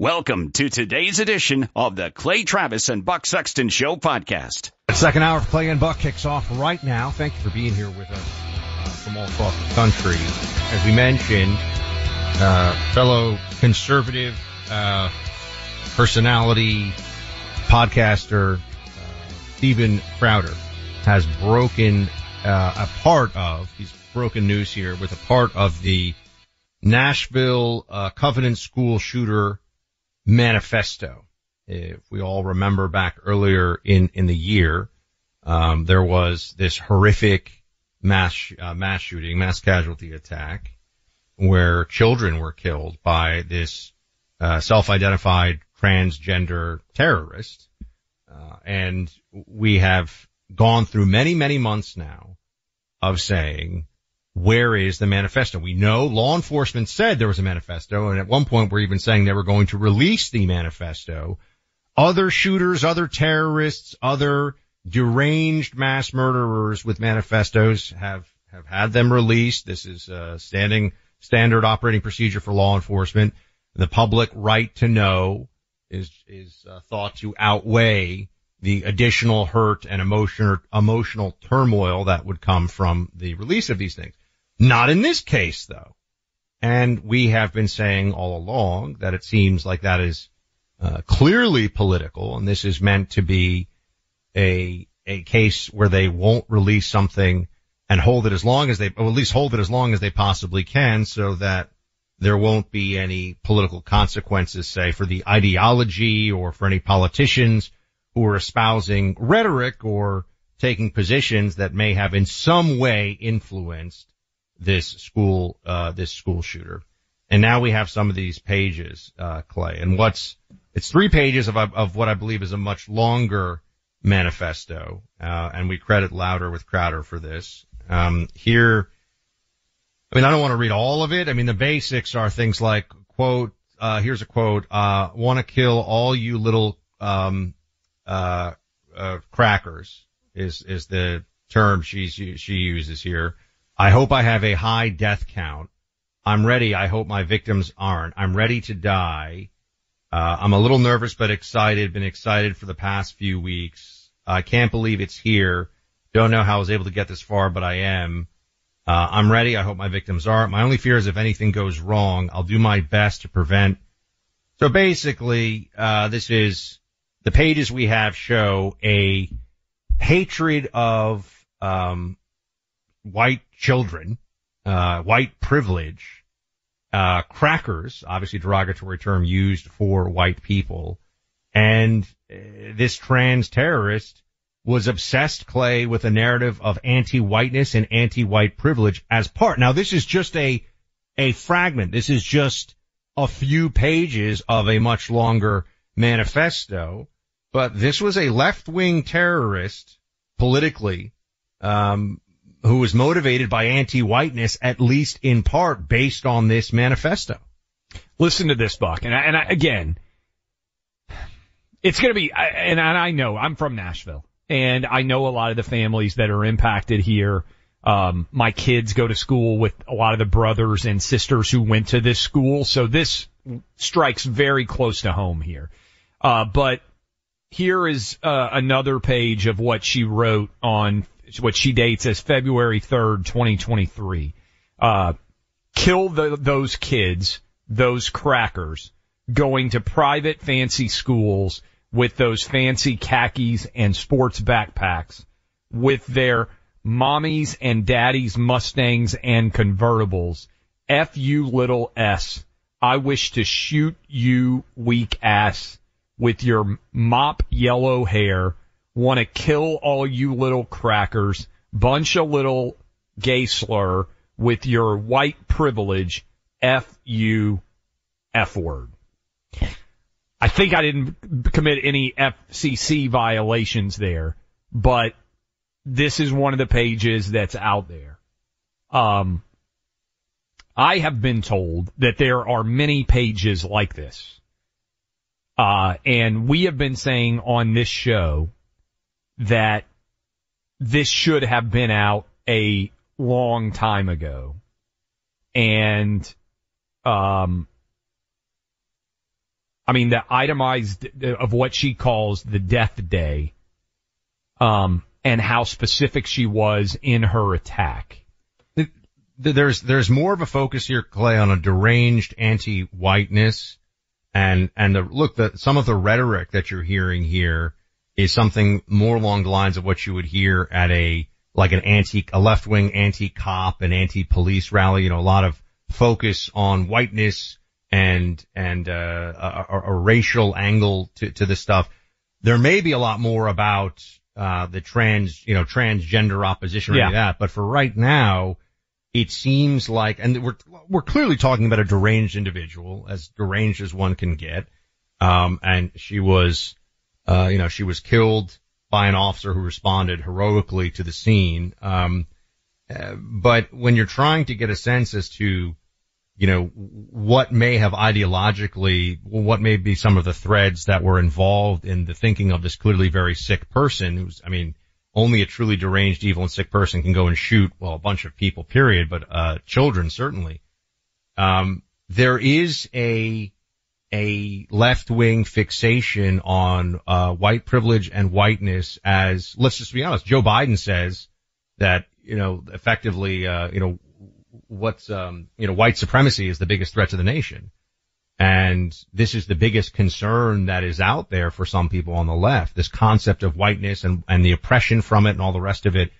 Welcome to today's edition of the Clay Travis and Buck Sexton Show podcast. Second hour of Clay and Buck kicks off right now. Thank you for being here with us uh, from all across the country. As we mentioned, uh, fellow conservative uh, personality podcaster uh, Steven Crowder has broken uh, a part of. He's broken news here with a part of the Nashville uh, Covenant School shooter manifesto. If we all remember back earlier in, in the year, um, there was this horrific mass, uh, mass shooting, mass casualty attack where children were killed by this, uh, self-identified transgender terrorist. Uh, and we have gone through many, many months now of saying where is the manifesto? We know law enforcement said there was a manifesto, and at one point we're even saying they were going to release the manifesto. Other shooters, other terrorists, other deranged mass murderers with manifestos have have had them released. This is a standing standard operating procedure for law enforcement. The public right to know is is uh, thought to outweigh the additional hurt and emotional emotional turmoil that would come from the release of these things. Not in this case though. And we have been saying all along that it seems like that is uh, clearly political and this is meant to be a a case where they won't release something and hold it as long as they or at least hold it as long as they possibly can so that there won't be any political consequences say for the ideology or for any politicians who are espousing rhetoric or taking positions that may have in some way influenced this school, uh, this school shooter. And now we have some of these pages, uh, Clay, and what's, it's three pages of, of what I believe is a much longer manifesto, uh, and we credit Louder with Crowder for this. Um, here, I mean, I don't want to read all of it. I mean, the basics are things like, quote, uh, here's a quote, uh, want to kill all you little, um, uh, crackers is, is the term she's, she uses here. I hope I have a high death count. I'm ready. I hope my victims aren't. I'm ready to die. Uh, I'm a little nervous but excited. Been excited for the past few weeks. I can't believe it's here. Don't know how I was able to get this far, but I am. Uh, I'm ready. I hope my victims aren't. My only fear is if anything goes wrong, I'll do my best to prevent. So basically, uh, this is the pages we have show a hatred of um, white children, uh, white privilege, uh, crackers, obviously derogatory term used for white people, and uh, this trans terrorist was obsessed, Clay, with a narrative of anti-whiteness and anti-white privilege as part. Now, this is just a a fragment. This is just a few pages of a much longer manifesto. But this was a left-wing terrorist politically, um, who was motivated by anti-whiteness, at least in part based on this manifesto. Listen to this, Buck. And, I, and I, again, it's going to be, and, I know I'm from Nashville and I know a lot of the families that are impacted here. Um, my kids go to school with a lot of the brothers and sisters who went to this school. So this strikes very close to home here. Uh, but here is, uh, another page of what she wrote on what she dates as February 3rd, 2023. Uh, kill the, those kids, those crackers going to private fancy schools with those fancy khakis and sports backpacks with their mommies and daddies Mustangs and convertibles. F you little S. I wish to shoot you weak ass with your mop yellow hair. Want to kill all you little crackers. Bunch of little gay slur with your white privilege. F you F word. I think I didn't commit any FCC violations there, but this is one of the pages that's out there. Um, I have been told that there are many pages like this. Uh, and we have been saying on this show that this should have been out a long time ago. And, um, I mean, the itemized of what she calls the death day, um, and how specific she was in her attack. There's, there's more of a focus here, Clay, on a deranged anti-whiteness and, and the, look, the, some of the rhetoric that you're hearing here is something more along the lines of what you would hear at a, like an anti, a left-wing anti-cop and anti-police rally, you know, a lot of focus on whiteness, and and uh, a, a, racial angle to to this stuff. There may be a lot more about uh, the trans, you know, transgender opposition or yeah. that, but for right now, it seems like, and we're we're clearly talking about a deranged individual, as deranged as one can get. Um, and she was, uh, you know, she was killed by an officer who responded heroically to the scene. Um, uh, but when you're trying to get a sense as to you know, what may have ideologically, what may be some of the threads that were involved in the thinking of this clearly very sick person who's, I mean, only a truly deranged, evil and sick person can go and shoot, well, a bunch of people, period, but, uh, children certainly. Um, there is a, a left-wing fixation on, uh, white privilege and whiteness as, let's just be honest, Joe Biden says that, you know, effectively, uh, you know, what's um, you know white supremacy is the biggest threat to the nation, and this is the biggest concern that is out there for some people on the left. This concept of whiteness and and the oppression from it and all the rest of it,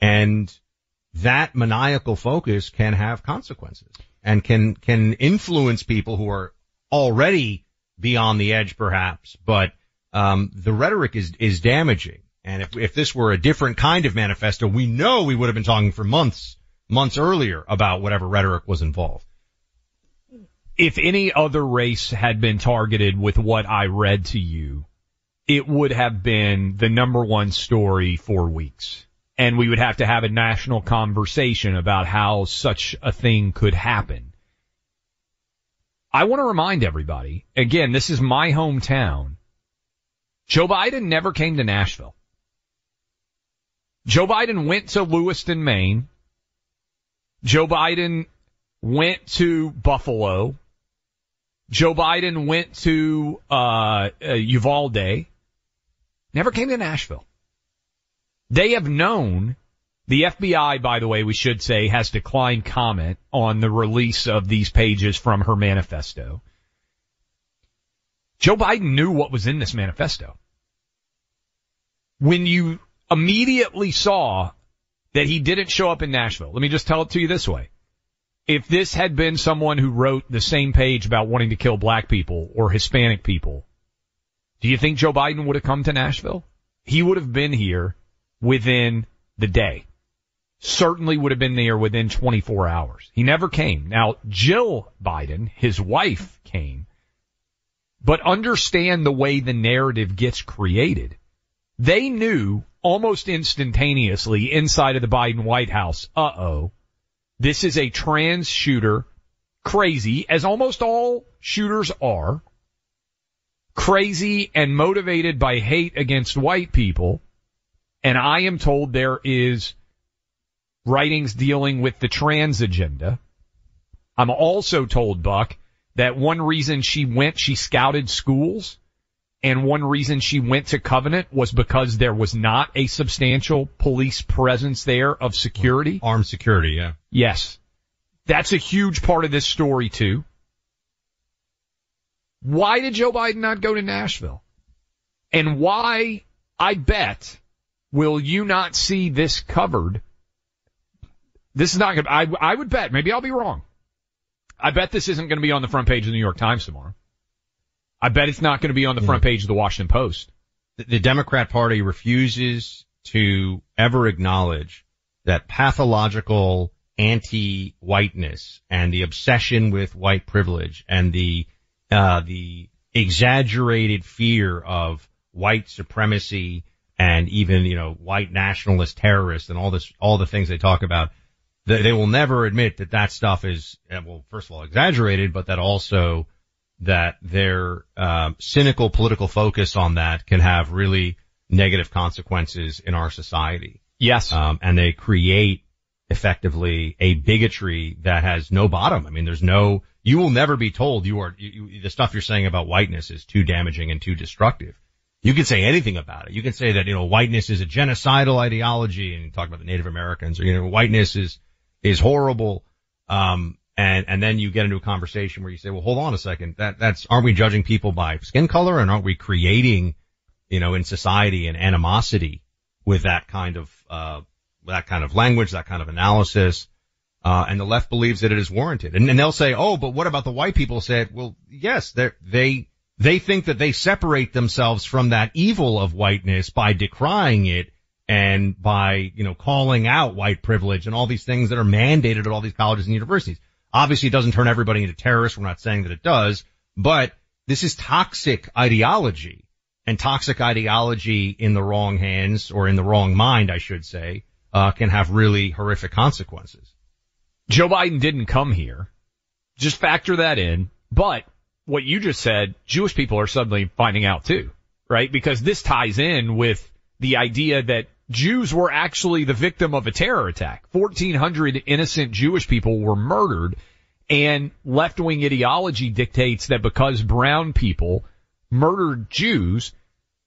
and that maniacal focus can have consequences and can can influence people who are already beyond the edge, perhaps. But um, the rhetoric is is damaging. And if, if this were a different kind of manifesto, we know we would have been talking for months months earlier about whatever rhetoric was involved. If any other race had been targeted with what I read to you, it would have been the number one story for weeks. And we would have to have a national conversation about how such a thing could happen. I want to remind everybody, again, this is my hometown. Joe Biden never came to Nashville. Joe Biden went to Lewiston, Maine Joe Biden went to Buffalo. Joe Biden went to uh, uh, Uvalde. Never came to Nashville. They have known. The FBI, by the way, we should say, has declined comment on the release of these pages from her manifesto. Joe Biden knew what was in this manifesto. When you immediately saw that he didn't show up in Nashville. Let me just tell it to you this way. If this had been someone who wrote the same page about wanting to kill black people or Hispanic people, do you think Joe Biden would have come to Nashville? He would have been here within the day. Certainly would have been there within 24 hours. He never came. Now, Jill Biden, his wife, came. But understand the way the narrative gets created. They knew almost instantaneously inside of the Biden White House, uh-oh, this is a trans shooter crazy, as almost all shooters are, crazy and motivated by hate against white people. And I am told there is writings dealing with the trans agenda. I'm also told, Buck, that one reason she went, she scouted schools, and one reason she went to Covenant was because there was not a substantial police presence there of security. Armed security, yeah. Yes. That's a huge part of this story too. Why did Joe Biden not go to Nashville? And why, I bet, will you not see this covered? This is not going to, I, I would bet, maybe I'll be wrong. I bet this isn't going to be on the front page of the New York Times tomorrow. I bet it's not going to be on the front page of the Washington Post. The, the Democrat Party refuses to ever acknowledge that pathological anti-whiteness and the obsession with white privilege and the uh, the exaggerated fear of white supremacy and even you know white nationalist terrorists and all this all the things they talk about they, they will never admit that that stuff is well first of all exaggerated but that also that their um, cynical political focus on that can have really negative consequences in our society Yes. um, and they create effectively a bigotry that has no bottom. I mean, there's no, you will never be told you are, you, you, the stuff you're saying about whiteness is too damaging and too destructive. You can say anything about it. You can say that, you know, whiteness is a genocidal ideology and talk about the Native Americans or, you know, whiteness is, is horrible. Um, and, and then you get into a conversation where you say, well, hold on a second. That, that's, aren't we judging people by skin color and aren't we creating, you know, in society an animosity with that kind of, uh, that kind of language, that kind of analysis. Uh, and the left believes that it is warranted. And, and they'll say, oh, but what about the white people? Say, well, yes, they they, they think that they separate themselves from that evil of whiteness by decrying it and by, you know, calling out white privilege and all these things that are mandated at all these colleges and universities. Obviously it doesn't turn everybody into terrorists. We're not saying that it does, but this is toxic ideology and toxic ideology in the wrong hands or in the wrong mind, I should say, uh, can have really horrific consequences. Joe Biden didn't come here. Just factor that in. But what you just said, Jewish people are suddenly finding out too, right? Because this ties in with the idea that Jews were actually the victim of a terror attack. 1400 innocent Jewish people were murdered and left-wing ideology dictates that because brown people murdered Jews,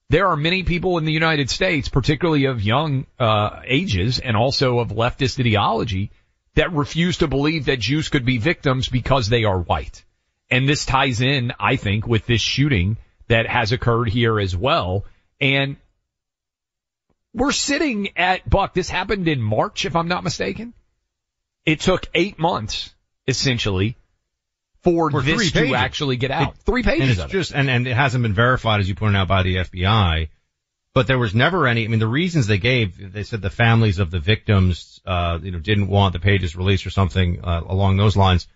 there are many people in the United States, particularly of young uh, ages and also of leftist ideology, that refuse to believe that Jews could be victims because they are white. And this ties in, I think, with this shooting that has occurred here as well. And we're sitting at Buck. This happened in March, if I'm not mistaken. It took eight months, essentially, for, For this to actually get out. three pages. And it's of it. just, and, and it hasn't been verified as you pointed out by the FBI, but there was never any, I mean, the reasons they gave, they said the families of the victims, uh, you know, didn't want the pages released or something, uh, along those lines.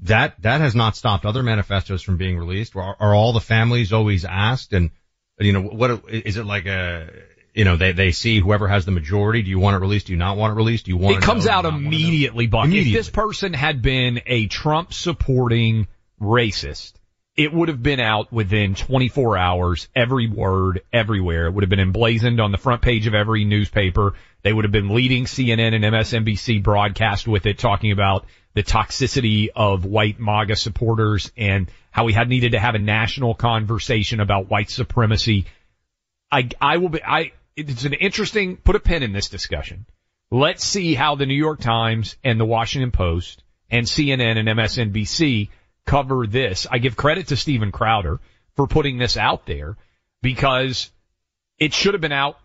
That, that has not stopped other manifestos from being released. Are, are all the families always asked? And, you know, what, is it like a, you know, they, they see whoever has the majority. Do you want it released? Do you not want it released? Do you want It It comes out immediately, Buck. Immediately. If this person had been a Trump supporting racist, it would have been out within 24 hours, every word, everywhere. It would have been emblazoned on the front page of every newspaper. They would have been leading CNN and MSNBC broadcast with it, talking about the toxicity of white MAGA supporters and how we had needed to have a national conversation about white supremacy. I, I will be, I, it's an interesting, put a pin in this discussion. Let's see how the New York Times and the Washington Post and CNN and MSNBC cover this. I give credit to Steven Crowder for putting this out there because it should have been out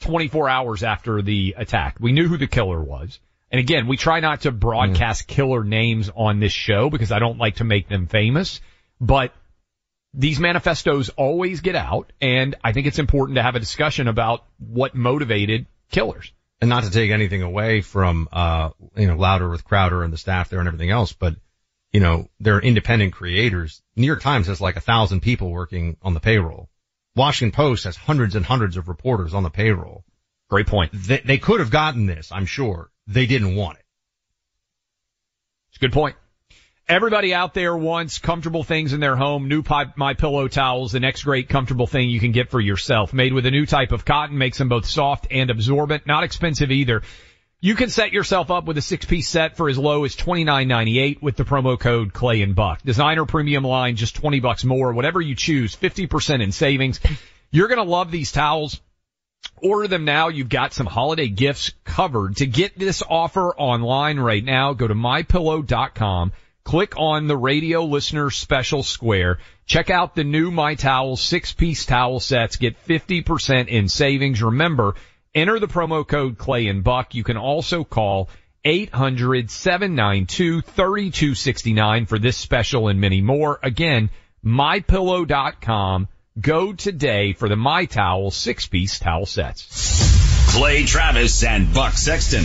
24 hours after the attack. We knew who the killer was. And again, we try not to broadcast mm-hmm. killer names on this show because I don't like to make them famous, but these manifestos always get out and I think it's important to have a discussion about what motivated killers. and not to take anything away from, uh, you know, Louder with Crowder and the staff there and everything else, but, you know, they're independent creators. New York Times has like a thousand people working on the payroll. Washington Post has hundreds and hundreds of reporters on the payroll. Great point. They, they could have gotten this, I'm sure. They didn't want it. It's a good point. Everybody out there wants comfortable things in their home. New My Pillow towels, the next great comfortable thing you can get for yourself. Made with a new type of cotton, makes them both soft and absorbent. Not expensive either. You can set yourself up with a six piece set for as low as twenty nine ninety eight with the promo code Clay and Buck. Designer premium line, just 20 bucks more. Whatever you choose, 50% in savings. You're gonna love these towels. Order them now. You've got some holiday gifts covered. To get this offer online right now, go to mypillow.com. Click on the radio listener special square. Check out the new My Towels six piece towel sets. Get 50% in savings. Remember, enter the promo code Clay and Buck. You can also call 800-792-3269 for this special and many more. Again, mypillow.com. Go today for the My Towel six piece towel sets. Clay Travis and Buck Sexton.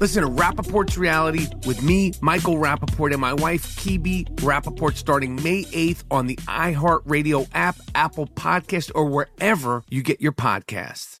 Listen to Rapaport's Reality with me, Michael Rapaport, and my wife, Kebby Rapaport, starting May 8th on the iHeartRadio app, Apple Podcast, or wherever you get your podcasts.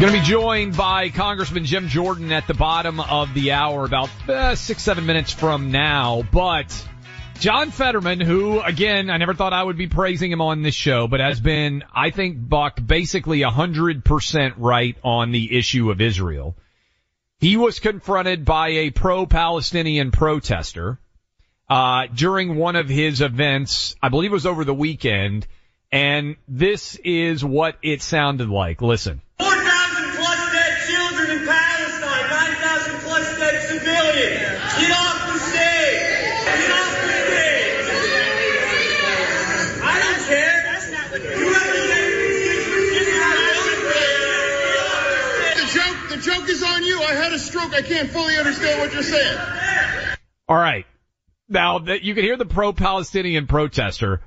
Going to be joined by Congressman Jim Jordan at the bottom of the hour, about uh, six, seven minutes from now. But John Fetterman, who, again, I never thought I would be praising him on this show, but has been, I think, Buck, basically 100% right on the issue of Israel. He was confronted by a pro-Palestinian protester uh, during one of his events. I believe it was over the weekend. And this is what it sounded like. Listen. A stroke. I can't fully understand what you're saying. All right. Now that you can hear the pro-Palestinian protester.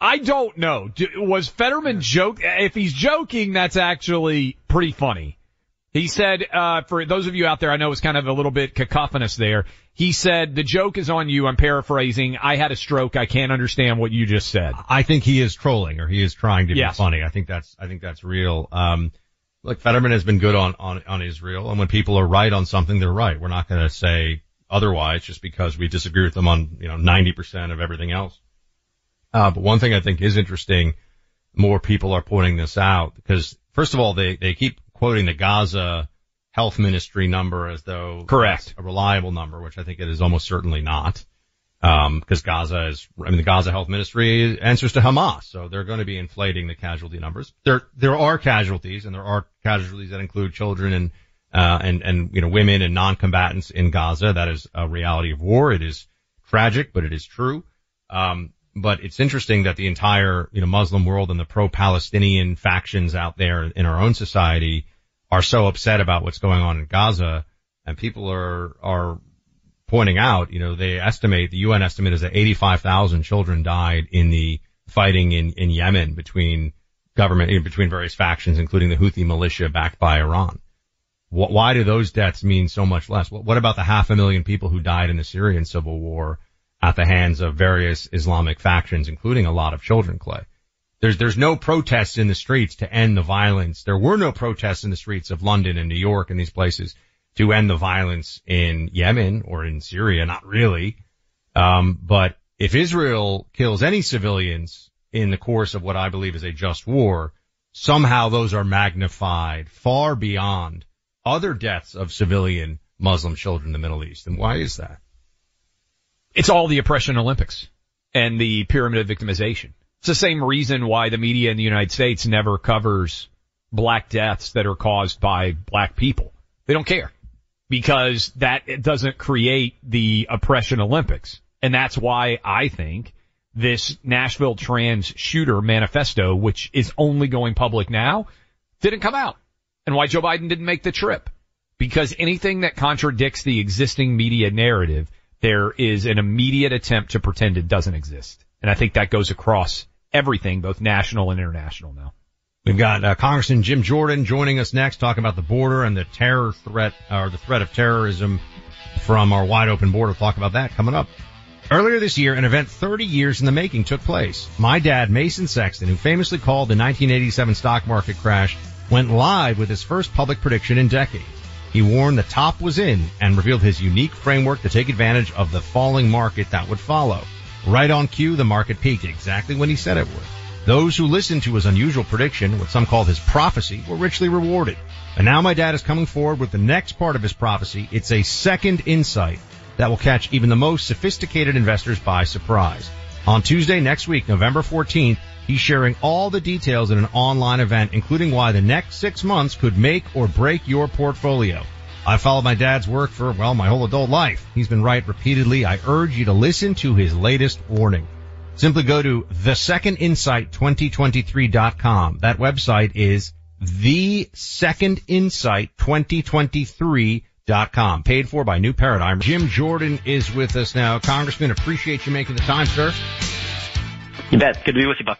I don't know. Was Fetterman joke? If he's joking, that's actually pretty funny. He said, uh, for those of you out there, I know it's kind of a little bit cacophonous there. He said, the joke is on you. I'm paraphrasing. I had a stroke. I can't understand what you just said. I think he is trolling or he is trying to be funny. I think that's, I think that's real. Um, look, Fetterman has been good on, on, on Israel and when people are right on something, they're right. We're not going to say otherwise just because we disagree with them on, you know, 90% of everything else. Uh, but one thing I think is interesting, more people are pointing this out because first of all, they, they keep quoting the Gaza health ministry number as though Correct. a reliable number, which I think it is almost certainly not. Um, because Gaza is, I mean, the Gaza health ministry answers to Hamas, so they're going to be inflating the casualty numbers. There, there are casualties, and there are casualties that include children and, uh, and, and, you know, women and non-combatants in Gaza. That is a reality of war. It is tragic, but it is true. Um, but it's interesting that the entire, you know, Muslim world and the pro-Palestinian factions out there in our own society are so upset about what's going on in Gaza and people are, are pointing out, you know, they estimate, the UN estimate is that 85,000 children died in the fighting in, in Yemen between government, between various factions, including the Houthi militia backed by Iran. Why do those deaths mean so much less? What about the half a million people who died in the Syrian civil war at the hands of various Islamic factions, including a lot of children, Clay? There's, there's no protests in the streets to end the violence. There were no protests in the streets of London and New York and these places to end the violence in Yemen or in Syria. Not really. Um, but if Israel kills any civilians in the course of what I believe is a just war, somehow those are magnified far beyond other deaths of civilian Muslim children in the Middle East. And why is that? It's all the oppression Olympics and the pyramid of victimization. It's the same reason why the media in the United States never covers black deaths that are caused by black people. They don't care because that doesn't create the oppression Olympics. And that's why I think this Nashville trans shooter manifesto, which is only going public now, didn't come out. And why Joe Biden didn't make the trip. Because anything that contradicts the existing media narrative, there is an immediate attempt to pretend it doesn't exist. And I think that goes across everything, both national and international now. We've got uh, Congressman Jim Jordan joining us next, talking about the border and the terror threat, or the threat of terrorism from our wide open border. We'll talk about that coming up. Earlier this year, an event 30 years in the making took place. My dad, Mason Sexton, who famously called the 1987 stock market crash, went live with his first public prediction in decades. He warned the top was in and revealed his unique framework to take advantage of the falling market that would follow. Right on cue, the market peaked exactly when he said it would. Those who listened to his unusual prediction, what some called his prophecy, were richly rewarded. And now my dad is coming forward with the next part of his prophecy. It's a second insight that will catch even the most sophisticated investors by surprise. On Tuesday next week, November 14th, he's sharing all the details in an online event, including why the next six months could make or break your portfolio. I followed my dad's work for, well, my whole adult life. He's been right repeatedly. I urge you to listen to his latest warning. Simply go to thesecondinsight2023.com. That website is thesecondinsight2023.com. Paid for by New Paradigm. Jim Jordan is with us now. Congressman, appreciate you making the time, sir. You bet. Good to be with you, Buck.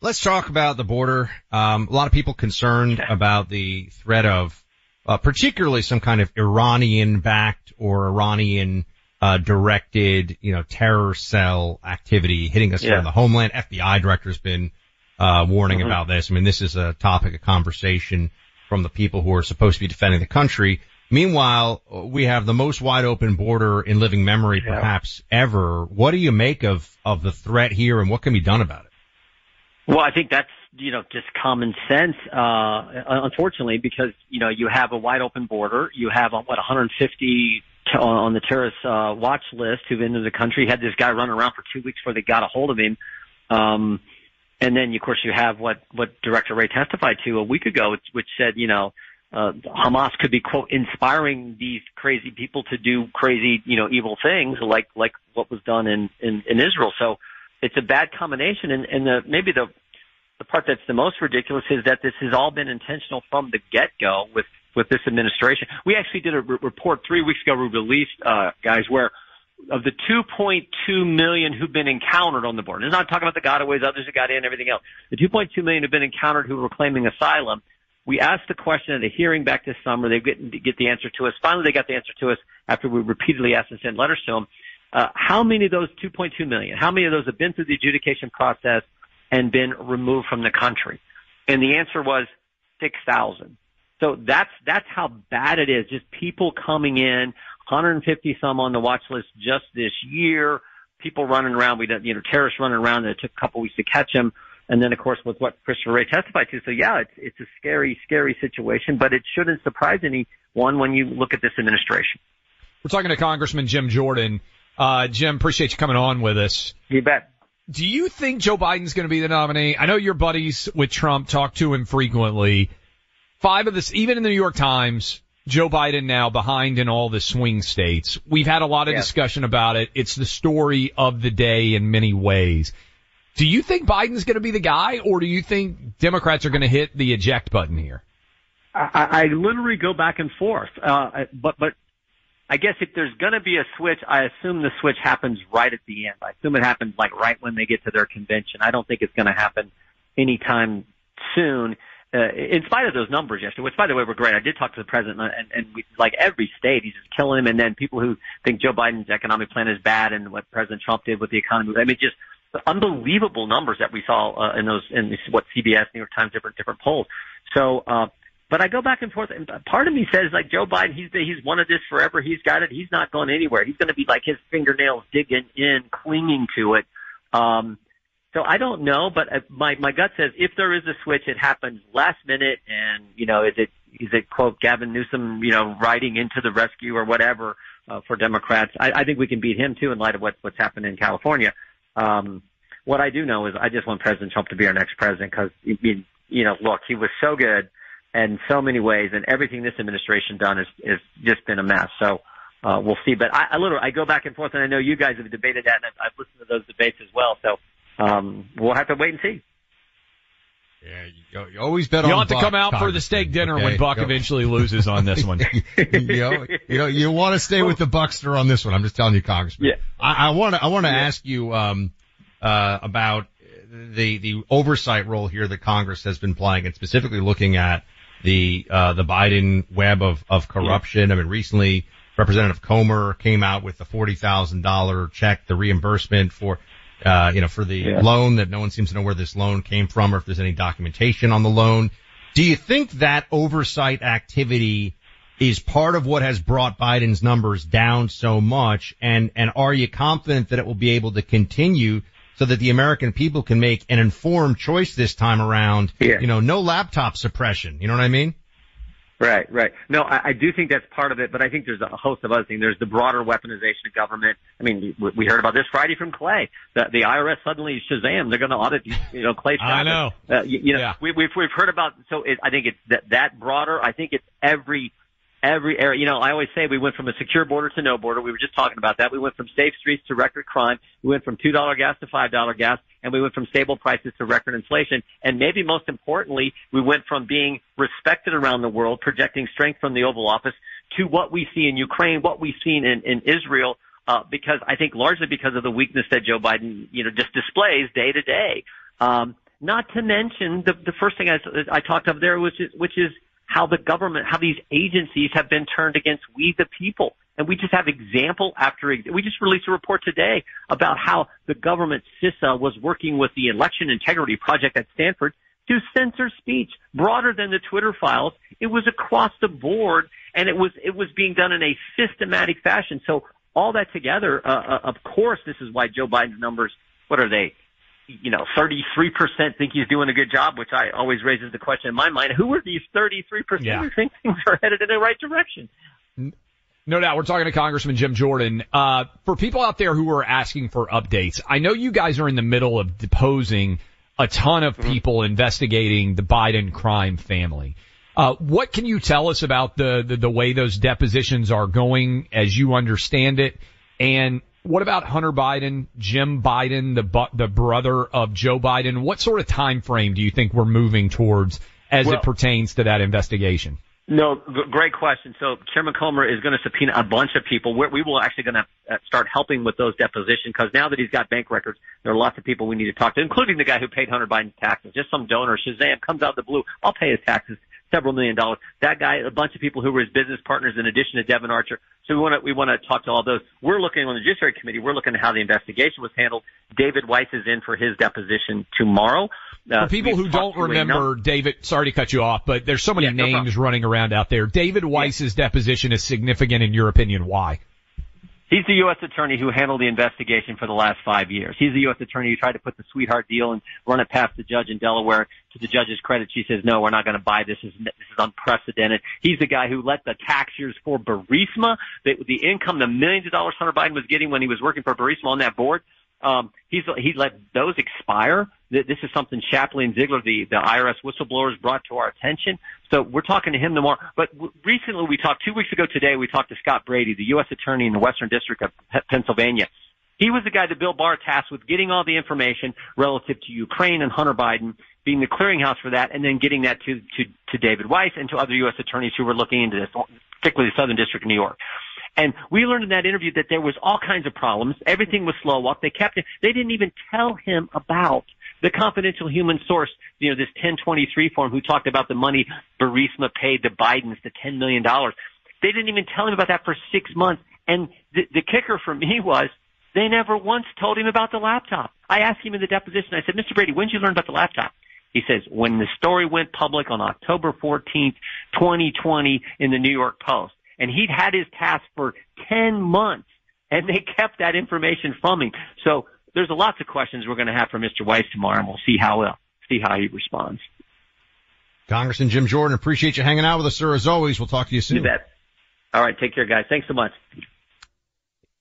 Let's talk about the border. Um, a lot of people concerned about the threat of, uh, particularly some kind of Iranian-backed or Iranian uh, directed, you know, terror cell activity hitting us Yeah. from the homeland. FBI director's been uh, warning Mhm. about this. I mean, this is a topic of conversation from the people who are supposed to be defending the country. Meanwhile, we have the most wide open border in living memory, perhaps ever. What do you make of of the threat here, and what can be done about it? Well, I think that's you know just common sense. Uh, unfortunately, because you know you have a wide open border, you have uh, what 150 t- on the terrorist uh, watch list who've entered the country. Had this guy running around for two weeks before they got a hold of him. Um, and then, of course, you have what what Director Wray testified to a week ago, which, which said, you know, uh, Hamas could be quote inspiring these crazy people to do crazy, you know, evil things like like what was done in in, in Israel. So it's a bad combination, and, and the, maybe the the part that's the most ridiculous is that this has all been intentional from the get go with with this administration. We actually did a re- report three weeks ago. We released, uh, guys, where of the 2.2 million who've been encountered on the border. It's not talking about the gotaways, others who got in, everything else. The 2.2 million who've been encountered who were claiming asylum. We asked the question at a hearing back this summer. They get, get the answer to us. Finally, they got the answer to us after we repeatedly asked and sent letters to them. Uh, how many of those 2.2 million, how many of those have been through the adjudication process and been removed from the country? And the answer was 6,000. So that's, that's how bad it is. Just people coming in, 150 some on the watch list just this year, people running around. We you know, terrorists running around and it took a couple weeks to catch them. And then, of course, with what Christopher Wray testified to. So, yeah, it's it's a scary, scary situation, but it shouldn't surprise anyone when you look at this administration. We're talking to Congressman Jim Jordan. Uh, Jim, appreciate you coming on with us. You bet. Do you think Joe Biden's going to be the nominee? I know your buddies with Trump talk to him frequently. Five of this, even in the New York Times, Joe Biden now behind in all the swing states. We've had a lot of Yeah. discussion about it. It's the story of the day in many ways. Do you think Biden's going to be the guy, or do you think Democrats are going to hit the eject button here? I, I literally go back and forth. Uh, but, but I guess if there's going to be a switch, I assume the switch happens right at the end. I assume it happens like right when they get to their convention. I don't think it's going to happen anytime soon. Uh, in spite of those numbers yesterday, which by the way were great. I did talk to the president and, and we, like every state, he's just killing him. And then people who think Joe Biden's economic plan is bad and what President Trump did with the economy. I mean, just unbelievable numbers that we saw uh, in those in what CBS, New York Times, different different polls. So, uh, but I go back and forth, and part of me says like Joe Biden, he's he's wanted this forever. He's got it. He's not going anywhere. He's going to be like his fingernails digging in, clinging to it. Um, so I don't know, but uh, my my gut says if there is a switch, it happens last minute, and you know, is it is it quote Gavin Newsom, you know, riding into the rescue or whatever uh, for Democrats? I, I think we can beat him too in light of what what's happened in California. Um, what I do know is I just want President Trump to be our next president because, you know, look, he was so good in so many ways, and everything this administration done is is just been a mess. So uh, we'll see. But I, I literally I go back and forth, and I know you guys have debated that, and I've, I've listened to those debates as well. So um, we'll have to wait and see. Yeah, you, you always bet You'll on have to come out for the steak dinner when? Buck Go. eventually loses on this one. you know, you know, you want to stay with the Buckster on this one. I'm just telling you, Congressman. Yeah. I want to, I want to ask you, um, uh, about the, the oversight role here that Congress has been playing and specifically looking at the, uh, the Biden web of, of corruption. I mean, recently Representative Comer came out with the $40,000 check, the reimbursement for, uh, you know, for the Yeah. loan that no one seems to know where this loan came from or if there's any documentation on the loan. Do you think that oversight activity is part of what has brought Biden's numbers down so much? And, and are you confident that it will be able to continue so that the American people can make an informed choice this time around? Yeah. You know, no laptop suppression. You know what I mean? Right, right. No, I, I do think that's part of it, but I think there's a host of other things. There's the broader weaponization of government. I mean, we, we heard about this Friday from Clay. The, the IRS suddenly Shazam, they're going to audit, you know, Clay. I know. Uh, you, you know, Yeah. we, we've we've heard about. So it, I think it's that that broader. I think it's every every area. You know, I always say we went from a secure border to no border. We were just talking about that. We went from safe streets to record crime. We went from two dollar gas to five dollar gas, and we went from stable prices to record inflation. And maybe most importantly, we went from being respected around the world, projecting strength from the Oval Office, to what we see in Ukraine, what we've seen in, in Israel. Uh, because I think largely because of the weakness that Joe Biden, you know, just displays day to day. Um, not to mention the, the first thing I, I talked of there, which is, which is how the government, how these agencies have been turned against we the people. And we just have example after, we just released a report today about how the government CISA was working with the Election Integrity Project at Stanford to censor speech broader than the Twitter files. It was across the board and it was, it was being done in a systematic fashion. So all that together, uh, uh, of course, this is why Joe Biden's numbers, what are they? You know, 33% think he's doing a good job, which I always raises the question in my mind. Who are these 33% Yeah. who think things are headed in the right direction? No doubt. We're talking to Congressman Jim Jordan. Uh, for people out there who are asking for updates, I know you guys are in the middle of deposing a ton of people investigating the Biden crime family. Uh, what can you tell us about the, the, the way those depositions are going as you understand it? And what about Hunter Biden, Jim Biden, the bu- the brother of Joe Biden? What sort of time frame do you think we're moving towards as Well- it pertains to that investigation? No, g- great question. So Chairman Comer is going to subpoena a bunch of people. We're, we will actually going to uh, start helping with those depositions because now that he's got bank records, there are lots of people we need to talk to, including the guy who paid Hunter Biden's taxes. Just some donor, Shazam, comes out of the blue. I'll pay his taxes, several million dollars. That guy, a bunch of people who were his business partners in addition to Devon Archer. So we want to we want to talk to all those. We're looking on the Judiciary Committee. We're looking at how the investigation was handled. David Weiss is in for his deposition tomorrow. Uh, For people who don't remember, David, sorry to cut you off, but there's so many Yeah, names problem. running around out there. David Weiss's deposition is significant in your opinion. Why? He's the U.S. attorney who handled the investigation for the last five years. He's the U.S. attorney who tried to put the sweetheart deal and run it past the judge in Delaware. To the judge's credit, she says, no, we're not going to buy this. This is, unprecedented. He's the guy who let the tax years for Burisma, the, the income, the millions of dollars Hunter Biden was getting when he was working for Burisma on that board. Um, he's he let those expire. This is something Shapley and Ziegler, the the IRS whistleblowers, brought to our attention. So we're talking to him no more. But recently, we talked two weeks ago today. We talked to Scott Brady, the U.S. Attorney in the Western District of Pennsylvania. He was the guy that Bill Barr tasked with getting all the information relative to Ukraine and Hunter Biden, being the clearinghouse for that, and then getting that to to, to David Weiss and to other U.S. attorneys who were looking into this, particularly the Southern District of New York. And we learned in that interview that there was all kinds of problems. Everything was slow walk. They kept it. They didn't even tell him about the confidential human source, you know, this 1023 form who talked about the money Burisma paid the Bidens, the $10 million. They didn't even tell him about that for six months. And the, the kicker for me was they never once told him about the laptop. I asked him in the deposition, I said, Mr. Brady, when did you learn about the laptop? He says, when the story went public on October 14th, 2020 in the New York Post and he'd had his task for 10 months and they kept that information from him. So there's a lots of questions we're going to have for Mr. Weiss tomorrow and we'll see how, uh, see how he responds. Congressman Jim Jordan, appreciate you hanging out with us, sir. As always, we'll talk to you soon. You bet. All right. Take care, guys. Thanks so much.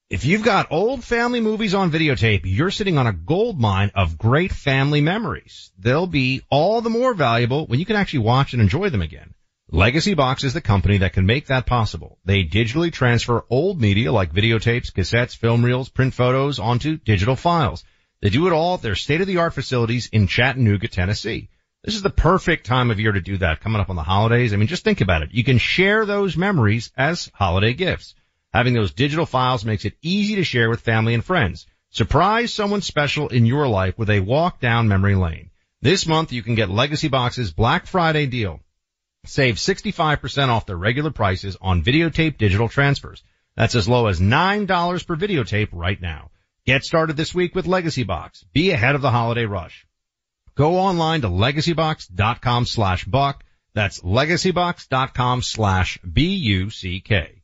If you've got old family movies on videotape, you're sitting on a gold mine of great family memories. They'll be all the more valuable when you can actually watch and enjoy them again. Legacy Box is the company that can make that possible. They digitally transfer old media like videotapes, cassettes, film reels, print photos onto digital files. They do it all at their state-of-the-art facilities in Chattanooga, Tennessee. This is the perfect time of year to do that coming up on the holidays. I mean, just think about it. You can share those memories as holiday gifts. Having those digital files makes it easy to share with family and friends. Surprise someone special in your life with a walk down memory lane. This month you can get Legacy Box's Black Friday deal. Save 65% off their regular prices on videotape digital transfers. That's as low as $9 per videotape right now. Get started this week with Legacy Box. Be ahead of the holiday rush. Go online to legacybox.com slash buck. That's legacybox.com slash B-U-C-K.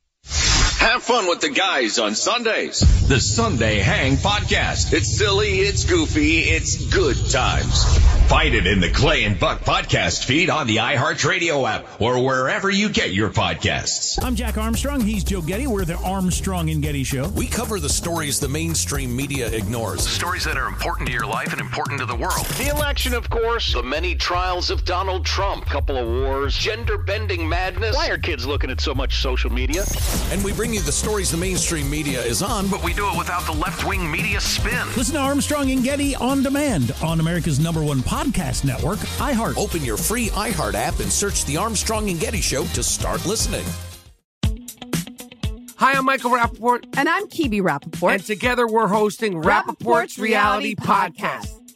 Have fun with the guys on Sundays. The Sunday Hang Podcast. It's silly, it's goofy, it's good times. Find it in the Clay and Buck podcast feed on the iHeartRadio app or wherever you get your podcasts. I'm Jack Armstrong. He's Joe Getty. We're the Armstrong and Getty Show. We cover the stories the mainstream media ignores. Stories that are important to your life and important to the world. The election, of course. The many trials of Donald Trump. Couple of wars. Gender bending madness. Why are kids looking at so much social media? And we bring you the stories the mainstream media is on, but we do it without the left wing media spin. Listen to Armstrong and Getty on demand on America's number one podcast network, iHeart. Open your free iHeart app and search the Armstrong and Getty Show to start listening. Hi, I'm Michael Rapaport. And I'm Kebby Rapaport. And together we're hosting Rapaport's, Rapaport's Reality, Reality Podcast. Podcast.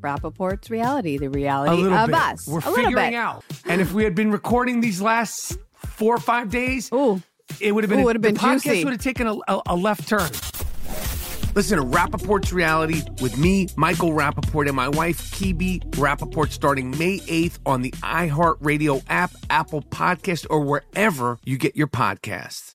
Rapaport's reality, the reality of bit. us. We're a little figuring bit. out. And if we had been recording these last four or five days, it would have been Ooh, would've been the podcast would have taken a, a, a left turn. Listen to Rapaport's reality with me, Michael Rapaport, and my wife, Kebby Rapaport, starting May 8th on the iHeartRadio app, Apple Podcast, or wherever you get your podcasts.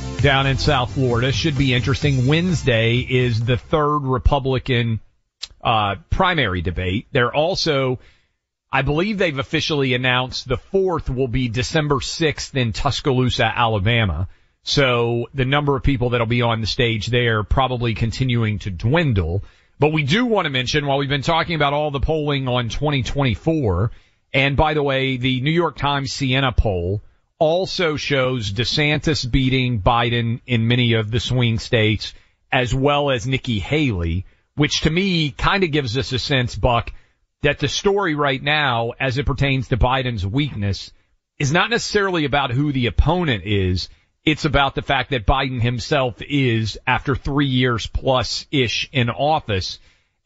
down in South Florida. Should be interesting. Wednesday is the third Republican uh, primary debate. They're also, I believe they've officially announced the fourth will be December 6th in Tuscaloosa, Alabama. So the number of people that'll be on the stage there probably continuing to dwindle. But we do want to mention while we've been talking about all the polling on 2024, and by the way, the New York Times Siena poll also shows DeSantis beating Biden in many of the swing states as well as Nikki Haley, which to me kind of gives us a sense, Buck, that the story right now as it pertains to Biden's weakness is not necessarily about who the opponent is. It's about the fact that Biden himself is, after three years plus ish in office,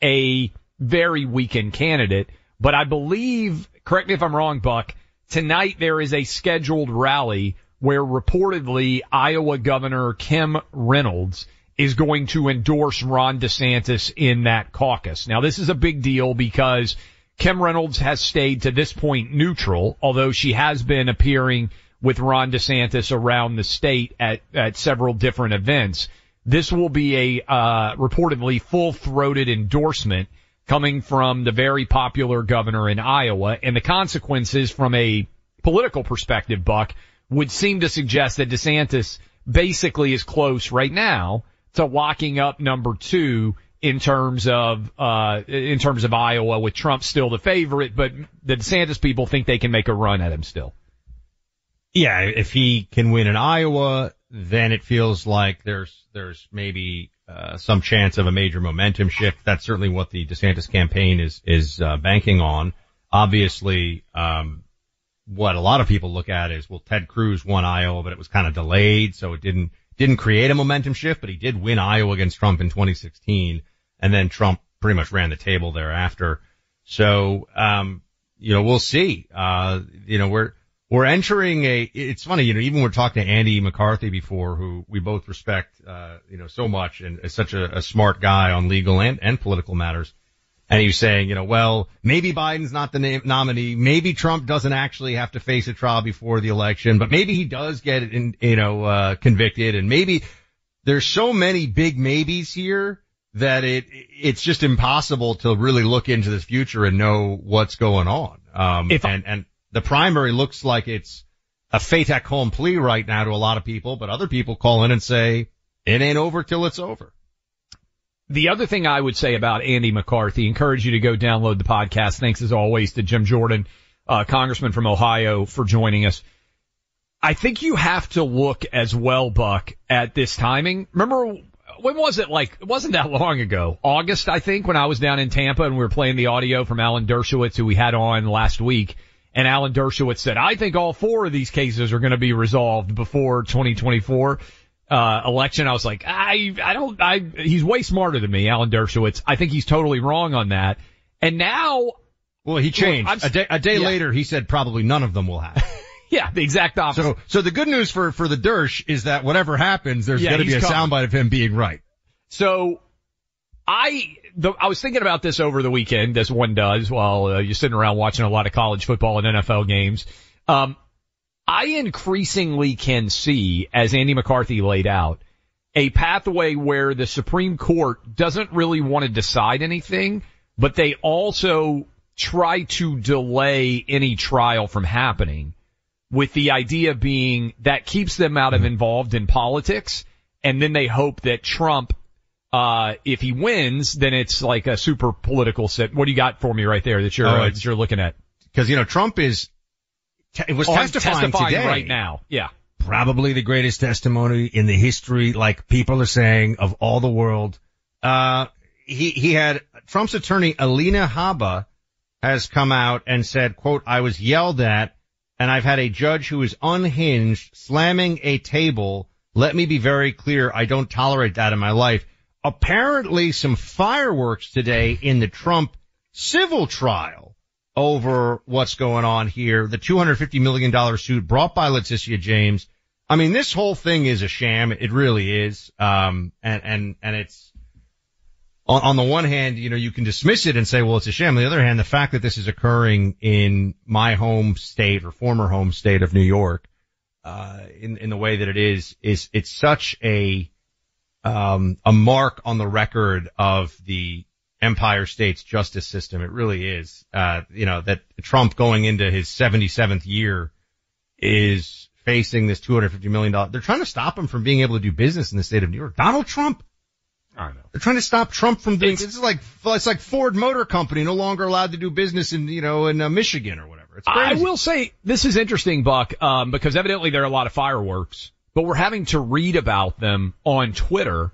a very weakened candidate. But I believe, correct me if I'm wrong, Buck, tonight there is a scheduled rally where reportedly Iowa Governor Kim Reynolds is going to endorse Ron DeSantis in that caucus. Now this is a big deal because Kim Reynolds has stayed to this point neutral, although she has been appearing with Ron DeSantis around the state at, at several different events. This will be a uh, reportedly full-throated endorsement coming from the very popular governor in Iowa, and the consequences from a political perspective, Buck, would seem to suggest that DeSantis basically is close right now to locking up number two in terms of uh in terms of Iowa with Trump still the favorite, but the DeSantis people think they can make a run at him still. Yeah, if he can win in Iowa, then it feels like there's there's maybe uh, some chance of a major momentum shift. That's certainly what the DeSantis campaign is is uh, banking on. Obviously, um, what a lot of people look at is well, Ted Cruz won Iowa, but it was kind of delayed, so it didn't didn't create a momentum shift. But he did win Iowa against Trump in 2016, and then Trump pretty much ran the table thereafter. So, um, you know, we'll see. Uh, you know, we're we're entering a, it's funny, you know, even we're talking to Andy McCarthy before, who we both respect, uh, you know, so much and is such a, a smart guy on legal and, and political matters. And he was saying, you know, well, maybe Biden's not the name, nominee. Maybe Trump doesn't actually have to face a trial before the election, but maybe he does get, in, you know, uh, convicted and maybe there's so many big maybes here that it, it's just impossible to really look into the future and know what's going on. Um, If and, and the primary looks like it's a fait accompli right now to a lot of people, but other people call in and say it ain't over till it's over. The other thing I would say about Andy McCarthy, encourage you to go download the podcast. Thanks as always to Jim Jordan, uh, congressman from Ohio for joining us. I think you have to look as well, Buck, at this timing. Remember, when was it like, it wasn't that long ago. August, I think, when I was down in Tampa and we were playing the audio from Alan Dershowitz, who we had on last week. And Alan Dershowitz said, I think all four of these cases are going to be resolved before 2024 uh, election. I was like, I, I don't, I, he's way smarter than me, Alan Dershowitz. I think he's totally wrong on that. And now, Well, he changed. A day, a day Yeah. later, he said probably none of them will happen. yeah, the exact opposite. so, so the good news for, for the Dersh is that whatever happens, there's Yeah, going to be a covered. soundbite of him being right. So I the, I was thinking about this over the weekend, as one does while uh, you're sitting around watching a lot of college football and NFL games. Um, I increasingly can see, as Andy McCarthy laid out, a pathway where the Supreme Court doesn't really want to decide anything, but they also try to delay any trial from happening with the idea being that keeps them out of involved in politics. And then they hope that Trump, uh, if he wins, then it's like a super political set. What do you got for me right there that you're, Oh, uh, that you're looking at? Cause, you know, Trump is, te- was On testifying, today. right now. Yeah. probably the greatest testimony in the history, like people are saying, of all the world. Uh, he, he had Trump's attorney, Alina Habba, has come out and said, quote, I was yelled at and I've had a judge who is unhinged slamming a table. Let me be very clear. I don't tolerate that in my life. Apparently some fireworks today in the Trump civil trial over what's going on here. The $250 million suit brought by Letitia James I mean, this whole thing is a sham. It really is. Um, and, and, and it's, on, on the one hand, you know, you can dismiss it and say, well, it's a sham. On the other hand, the fact that this is occurring in my home state or former home state of New York, uh, in, in the way that it is, is, it's such a, um, a mark on the record of the Empire State's justice system. It really is. Uh, you know, that Trump going into his 77th year is facing this $250 million. They're trying to stop him from being able to do business in the state of New York. Donald Trump. I know. They're trying to stop Trump from doing, this is like, it's like Ford Motor Company no longer allowed to do business in, you know, in uh, Michigan or whatever. It's I will say this is interesting, Buck, um, because evidently there are a lot of fireworks, but we're having to read about them on Twitter,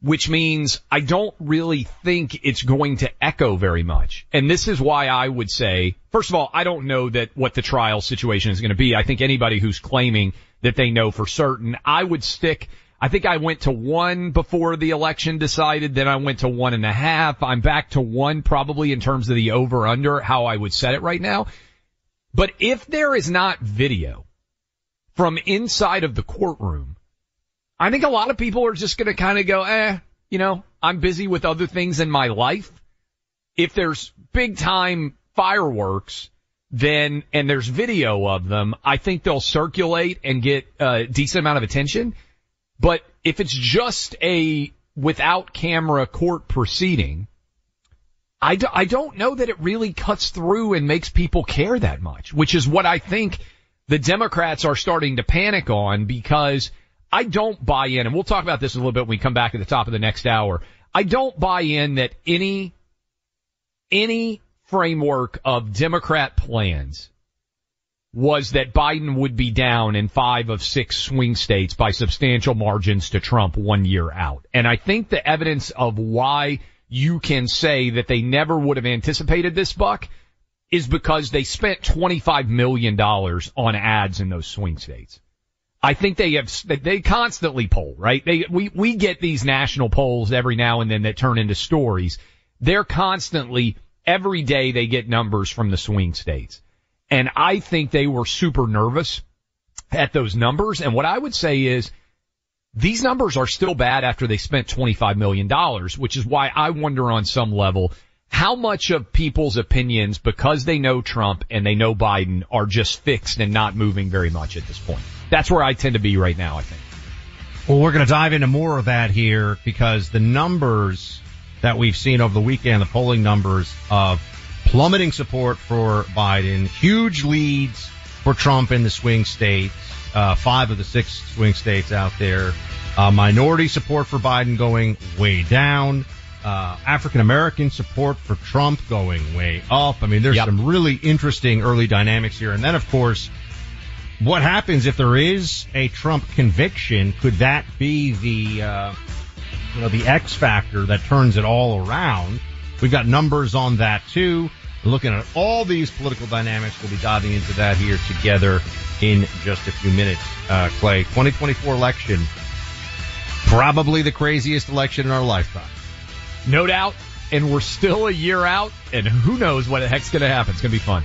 which means I don't really think it's going to echo very much. And this is why I would say, first of all, I don't know that what the trial situation is going to be. I think anybody who's claiming that they know for certain, I would stick I think I went to one before the election decided, then I went to one and a half. I'm back to one probably in terms of the over under, how I would set it right now. But if there is not video from inside of the courtroom, I think a lot of people are just going to kind of go, eh, you know, I'm busy with other things in my life. If there's big time fireworks, then, and there's video of them, I think they'll circulate and get a decent amount of attention. But if it's just a without camera court proceeding, I, do, I don't know that it really cuts through and makes people care that much, which is what I think the Democrats are starting to panic on because I don't buy in, and we'll talk about this a little bit when we come back at the top of the next hour. I don't buy in that any, any framework of Democrat plans was that Biden would be down in five of six swing states by substantial margins to Trump one year out. And I think the evidence of why you can say that they never would have anticipated this buck is because they spent $25 million on ads in those swing states. I think they have, they constantly poll, right? They, we, we get these national polls every now and then that turn into stories. They're constantly, every day they get numbers from the swing states. And I think they were super nervous at those numbers. And what I would say is these numbers are still bad after they spent $25 million, which is why I wonder on some level how much of people's opinions, because they know Trump and they know Biden, are just fixed and not moving very much at this point. That's where I tend to be right now, I think. Well, we're going to dive into more of that here because the numbers that we've seen over the weekend, the polling numbers of plummeting support for Biden, huge leads for Trump in the swing states, uh, five of the six swing states out there, uh, minority support for Biden going way down, uh, African American support for Trump going way up. I mean, there's yep. some really interesting early dynamics here. And then of course, what happens if there is a Trump conviction? Could that be the, uh, you know, the X factor that turns it all around? We've got numbers on that too. Looking at all these political dynamics, we'll be diving into that here together in just a few minutes. Uh, Clay, 2024 election, probably the craziest election in our lifetime. No doubt. And we're still a year out, and who knows what the heck's going to happen. It's going to be fun.